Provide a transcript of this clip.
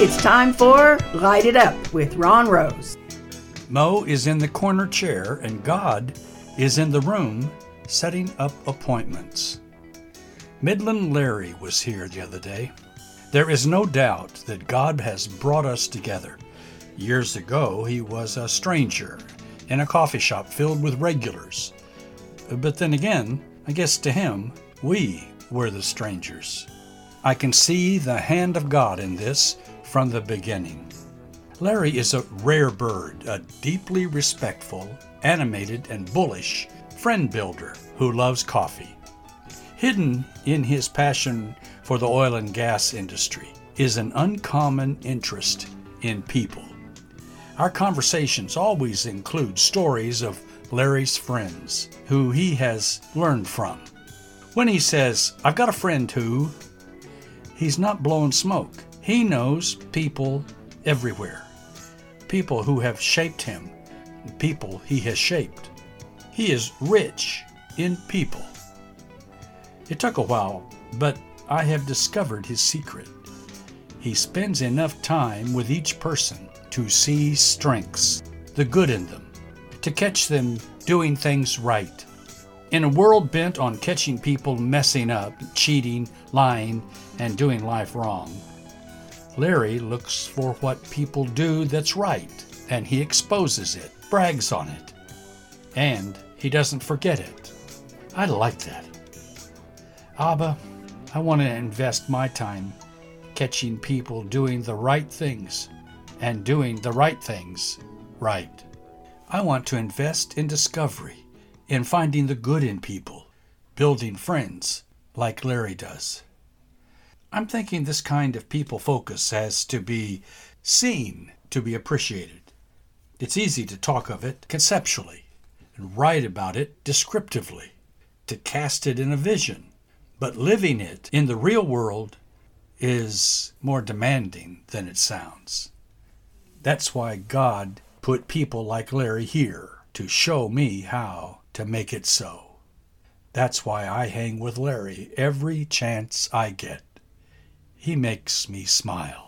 It's time for Light It Up with Ron Rose. Mo is in the corner chair and God is in the room setting up appointments. Midland Larry was here the other day. There is no doubt that God has brought us together. Years ago, he was a stranger in a coffee shop filled with regulars. But then again, I guess to him, we were the strangers. I can see the hand of God in this from the beginning. Larry is a rare bird, a deeply respectful, animated, and bullish friend builder who loves coffee. Hidden in his passion for the oil and gas industry is an uncommon interest in people. Our conversations always include stories of Larry's friends who he has learned from. When he says, I've got a friend who, he's not blowing smoke. He knows people everywhere, people who have shaped him, people he has shaped. He is rich in people. It took a while, but I have discovered his secret. He spends enough time with each person to see strengths, the good in them, to catch them doing things right. In a world bent on catching people messing up, cheating, lying, and doing life wrong, Larry looks for what people do that's right, and he exposes it, brags on it, and he doesn't forget it. I like that. Abba, I want to invest my time catching people doing the right things and doing the right things right. I want to invest in discovery, in finding the good in people, building friends like Larry does. I'm thinking this kind of people focus has to be seen to be appreciated. It's easy to talk of it conceptually and write about it descriptively, to cast it in a vision, but living it in the real world is more demanding than it sounds. That's why God put people like Larry here to show me how to make it so. That's why I hang with Larry every chance I get. He makes me smile.